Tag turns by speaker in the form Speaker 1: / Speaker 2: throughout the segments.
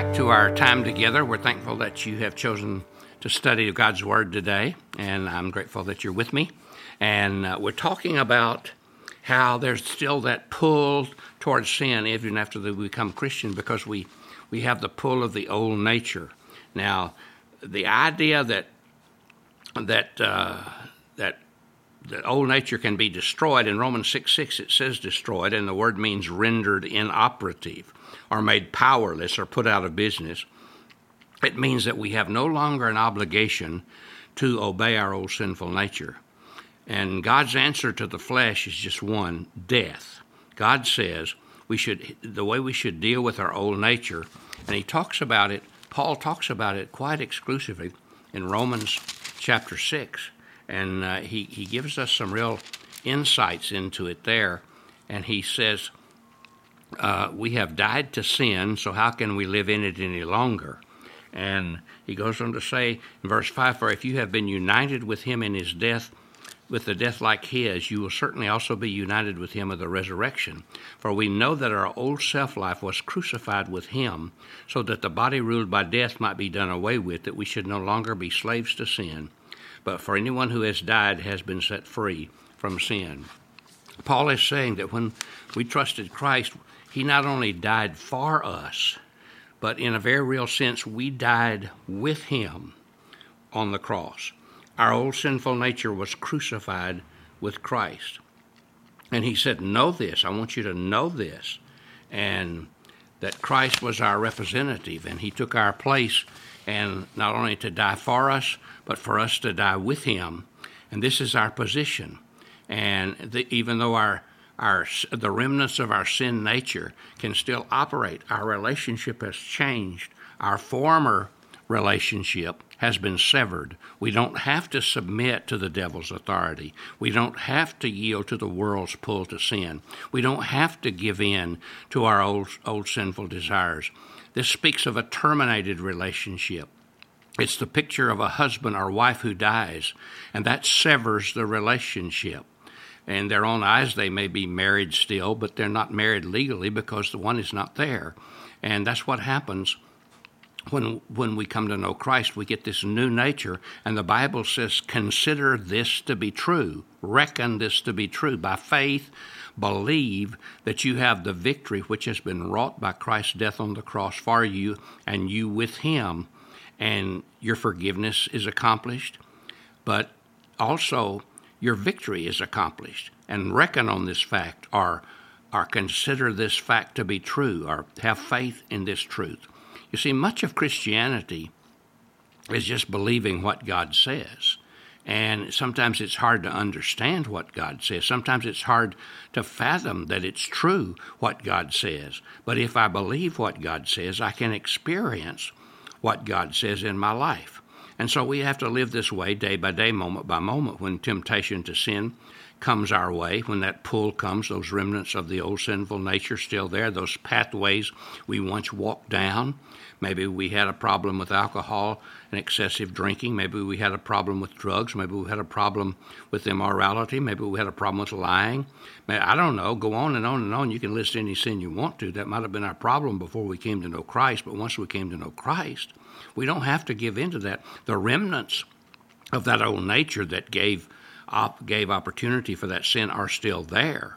Speaker 1: back to our time together. We're thankful that you have chosen to study God's Word today, and I'm grateful that you're with me. And uh, we're talking about how there's still that pull towards sin even after we become Christian because we, we have the pull of the old nature. Now, the idea that that uh, that the old nature can be destroyed in Romans 6 6 it says destroyed, and the word means rendered inoperative or made powerless or put out of business. It means that we have no longer an obligation to obey our old sinful nature. And God's answer to the flesh is just one death. God says we should, the way we should deal with our old nature, and he talks about it, Paul talks about it quite exclusively in Romans chapter 6. And uh, he, he gives us some real insights into it there. And he says, uh, We have died to sin, so how can we live in it any longer? And he goes on to say in verse 5 For if you have been united with him in his death, with a death like his, you will certainly also be united with him of the resurrection. For we know that our old self life was crucified with him, so that the body ruled by death might be done away with, that we should no longer be slaves to sin. But for anyone who has died has been set free from sin. Paul is saying that when we trusted Christ, he not only died for us, but in a very real sense, we died with him on the cross. Our old sinful nature was crucified with Christ. And he said, Know this. I want you to know this. And that Christ was our representative, and he took our place, and not only to die for us, but for us to die with him. And this is our position. And the, even though our our the remnants of our sin nature can still operate, our relationship has changed. Our former relationship has been severed. We don't have to submit to the devil's authority. We don't have to yield to the world's pull to sin. We don't have to give in to our old, old sinful desires. This speaks of a terminated relationship. It's the picture of a husband or wife who dies, and that severs the relationship. In their own eyes, they may be married still, but they're not married legally because the one is not there. And that's what happens when when we come to know Christ, we get this new nature, and the Bible says, "Consider this to be true. Reckon this to be true by faith. Believe that you have the victory which has been wrought by Christ's death on the cross for you, and you with Him, and your forgiveness is accomplished, but also your victory is accomplished. And reckon on this fact, or or consider this fact to be true, or have faith in this truth." You see, much of Christianity is just believing what God says. And sometimes it's hard to understand what God says. Sometimes it's hard to fathom that it's true what God says. But if I believe what God says, I can experience what God says in my life. And so we have to live this way day by day, moment by moment. When temptation to sin comes our way, when that pull comes, those remnants of the old sinful nature still there, those pathways we once walked down. Maybe we had a problem with alcohol and excessive drinking. Maybe we had a problem with drugs. Maybe we had a problem with immorality. Maybe we had a problem with lying. I don't know. Go on and on and on. You can list any sin you want to. That might have been our problem before we came to know Christ, but once we came to know Christ, we don't have to give in to that. The remnants of that old nature that gave op- gave opportunity for that sin are still there.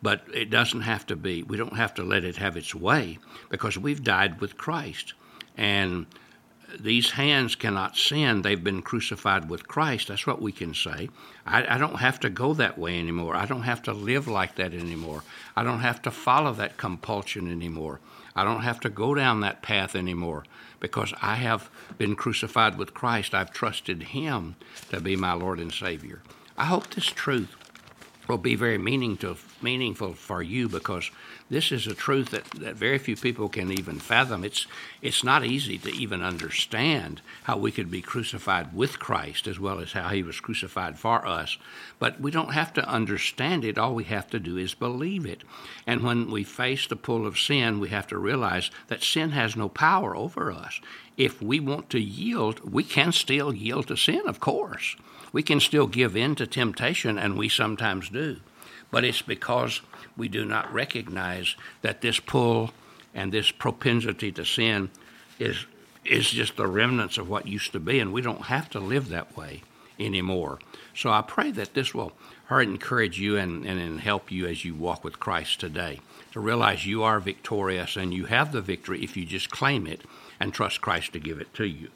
Speaker 1: But it doesn't have to be, we don't have to let it have its way because we've died with Christ. And these hands cannot sin. They've been crucified with Christ. That's what we can say. I, I, don't have to go that way anymore. I don't have to live like that anymore. I don't have to follow that compulsion anymore. I don't have to go down that path anymore because I have been crucified with Christ. I've trusted Him to be my Lord and Savior. I hope this truth will be very meaningful, meaningful for you because this is a truth that, that very few people can even fathom. It's, it's not easy to even understand how we could be crucified with Christ as well as how he was crucified for us. But we don't have to understand it. All we have to do is believe it. And when we face the pull of sin, we have to realize that sin has no power over us. If we want to yield, we can still yield to sin, of course we can still give in to temptation, and we sometimes do. But it's because we do not recognize that this pull and this propensity to sin is is just the remnants of what used to be, and we don't have to live that way anymore. So I pray that this will encourage you and, and help you as you walk with Christ today to realize you are victorious and you have the victory if you just claim it and trust Christ to give it to you.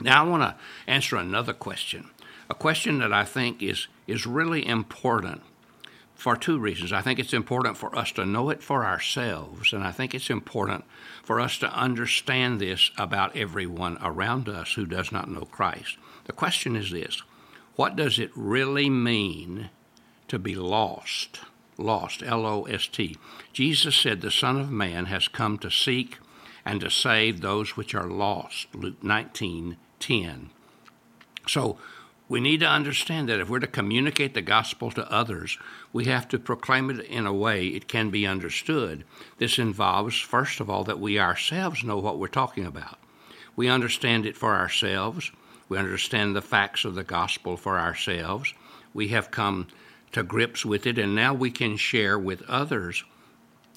Speaker 1: Now I want to answer another question, a question that I think is is really important for two reasons. I think it's important for us to know it for ourselves, and I think it's important for us to understand this about everyone around us who does not know Christ. The question is this What does it really mean to be lost? Lost, L O S T. Jesus said, The Son of Man has come to seek and to save those which are lost. Luke 19 10. So, we need to understand that if we're to communicate the gospel to others, we have to proclaim it in a way it can be understood. This involves, first of all, that we ourselves know what we're talking about. We understand it for ourselves. We understand the facts of the gospel for ourselves. We have come to grips with it, and now we can share with others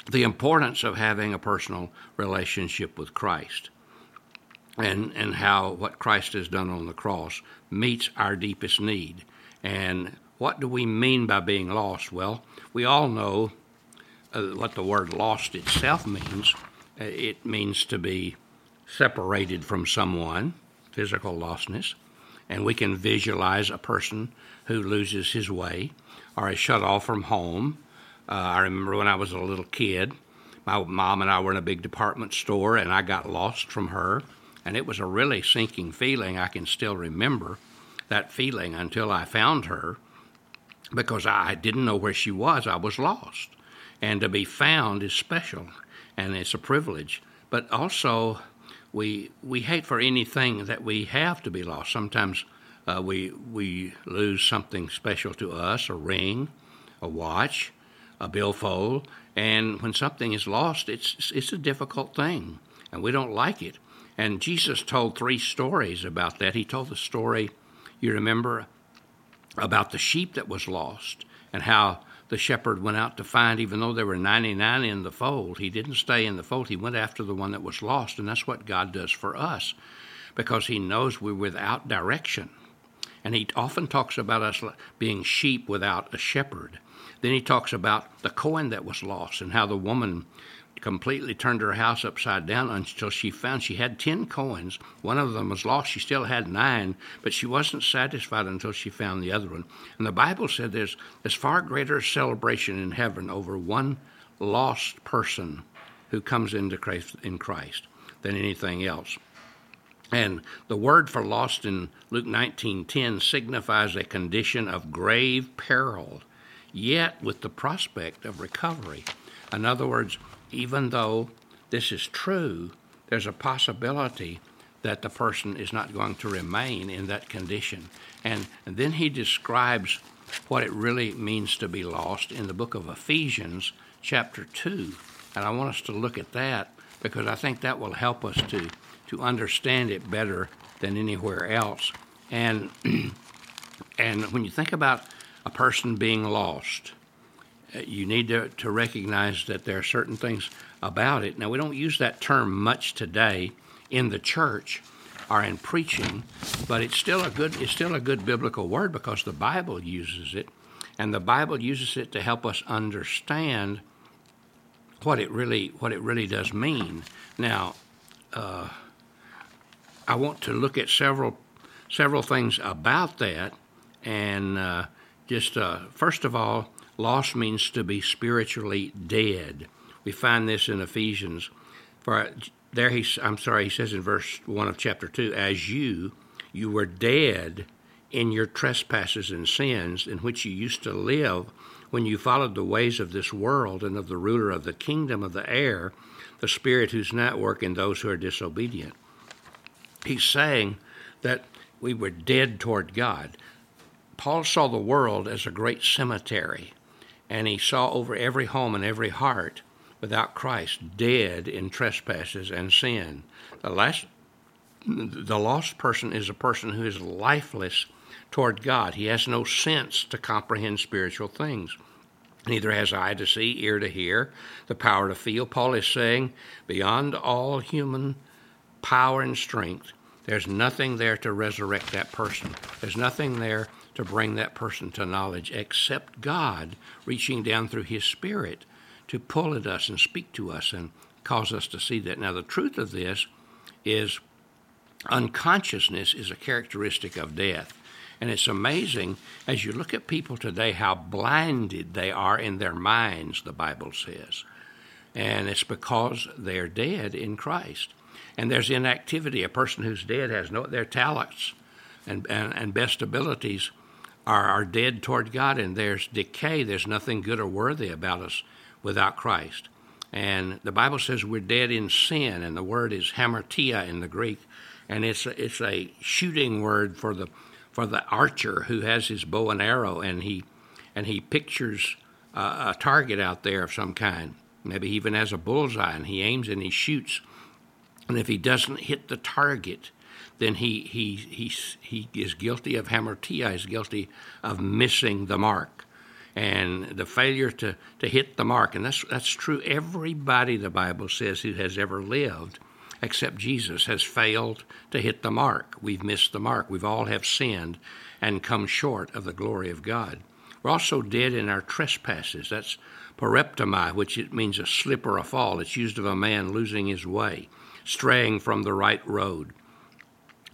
Speaker 1: the importance of having a personal relationship with Christ and, and how what Christ has done on the cross meets our deepest need. And what do we mean by being lost? Well, we all know uh, what the word lost itself means. Uh, it means to be separated from someone, physical lostness, and we can visualize a person who loses his way or is shut off from home. Uh, I remember when I was a little kid, my mom and I were in a big department store, and I got lost from her and it was a really sinking feeling. I can still remember that feeling until I found her because I didn't know where she was. I was lost. And to be found is special and it's a privilege. But also, we, we hate for anything that we have to be lost. Sometimes uh, we, we lose something special to us a ring, a watch, a billfold. And when something is lost, it's, it's a difficult thing and we don't like it. And Jesus told three stories about that. He told the story, you remember, about the sheep that was lost and how the shepherd went out to find, even though there were 99 in the fold, he didn't stay in the fold. He went after the one that was lost. And that's what God does for us because he knows we're without direction. And he often talks about us being sheep without a shepherd. Then he talks about the coin that was lost and how the woman completely turned her house upside down until she found she had 10 coins. One of them was lost. She still had nine, but she wasn't satisfied until she found the other one. And the Bible said there's, there's far greater celebration in heaven over one lost person who comes into Christ, in Christ than anything else. And the word for lost in Luke 19:10 signifies a condition of grave peril, yet with the prospect of recovery. In other words, even though this is true, there's a possibility that the person is not going to remain in that condition. And, and, then he describes what it really means to be lost in the book of Ephesians, chapter 2. And I want us to look at that because I think that will help us to, to understand it better than anywhere else. And, and when you think about a person being lost, you need to, to recognize that there are certain things about it. Now, we don't use that term much today in the church or in preaching, but it's still a good it's still a good biblical word because the Bible uses it, and the Bible uses it to help us understand what it really what it really does mean. Now, uh, I want to look at several several things about that, and uh, just uh, first of all, Lost means to be spiritually dead. We find this in Ephesians. For there he, I'm sorry, he says in verse one of chapter two, as you, you were dead in your trespasses and sins in which you used to live when you followed the ways of this world and of the ruler of the kingdom of the air, the spirit who's now at work in those who are disobedient. He's saying that we were dead toward God. Paul saw the world as a great cemetery and he saw over every home and every heart without Christ dead in trespasses and sin. The last the lost person is a person who is lifeless toward God. He has no sense to comprehend spiritual things. Neither has eye to see, ear to hear, the power to feel. Paul is saying, beyond all human power and strength, there's nothing there to resurrect that person. There's nothing there to bring that person to knowledge except God reaching down through His Spirit to pull at us and speak to us and cause us to see that. Now, the truth of this is unconsciousness is a characteristic of death. And it's amazing as you look at people today how blinded they are in their minds, the Bible says. And it's because they're dead in Christ. And there's inactivity. A person who's dead has no, their talents and, and, and best abilities are, are dead toward God, and there's decay. There's nothing good or worthy about us without Christ. And the Bible says we're dead in sin, and the word is hamartia in the Greek, and it's a, it's a shooting word for the for the archer who has his bow and arrow, and he and he pictures uh, a target out there of some kind. Maybe even has a bullseye, and he aims and he shoots. And if he doesn't hit the target, then he he he he is guilty of hamartia. Is guilty of missing the mark, and the failure to to hit the mark. And that's that's true. Everybody, the Bible says, who has ever lived except Jesus has failed to hit the mark. We've missed the mark. We've all have sinned and come short of the glory of God. We're also dead in our trespasses. That's paraptoma, which it means a slip or a fall. It's used of a man losing his way, straying from the right road,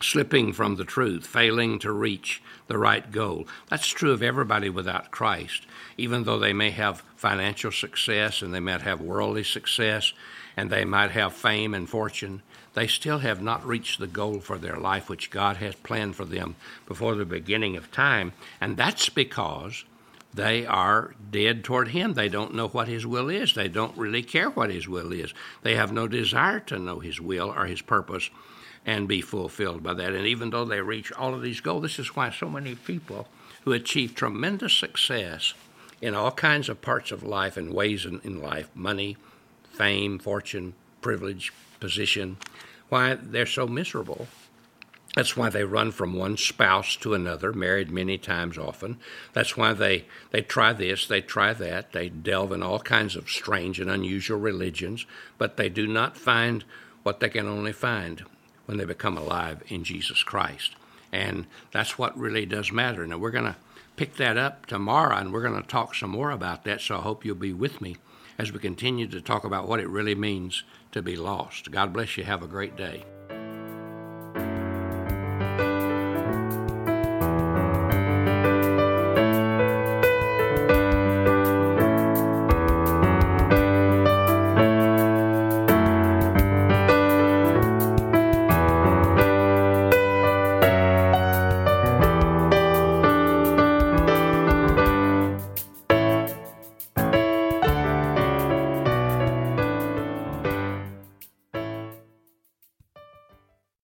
Speaker 1: slipping from the truth, failing to reach the right goal. That's true of everybody without Christ. Even though they may have financial success and they might have worldly success and they might have fame and fortune, they still have not reached the goal for their life which God has planned for them before the beginning of time. And that's because they are dead toward Him. They don't know what His will is. They don't really care what His will is. They have no desire to know His will or His purpose and be fulfilled by that. And even though they reach all of these goals, this is why so many people who achieve tremendous success in all kinds of parts of life and ways in, in life money, fame, fortune, privilege, position why they're so miserable. That's why they run from one spouse to another, married many times often. That's why they, they try this, they try that, they delve in all kinds of strange and unusual religions, but they do not find what they can only find when they become alive in Jesus Christ. And that's what really does matter. Now, we're going to pick that up tomorrow, and we're going to talk some more about that, so I hope you'll be with me as we continue to talk about what it really means to be lost. God bless you. Have a great day.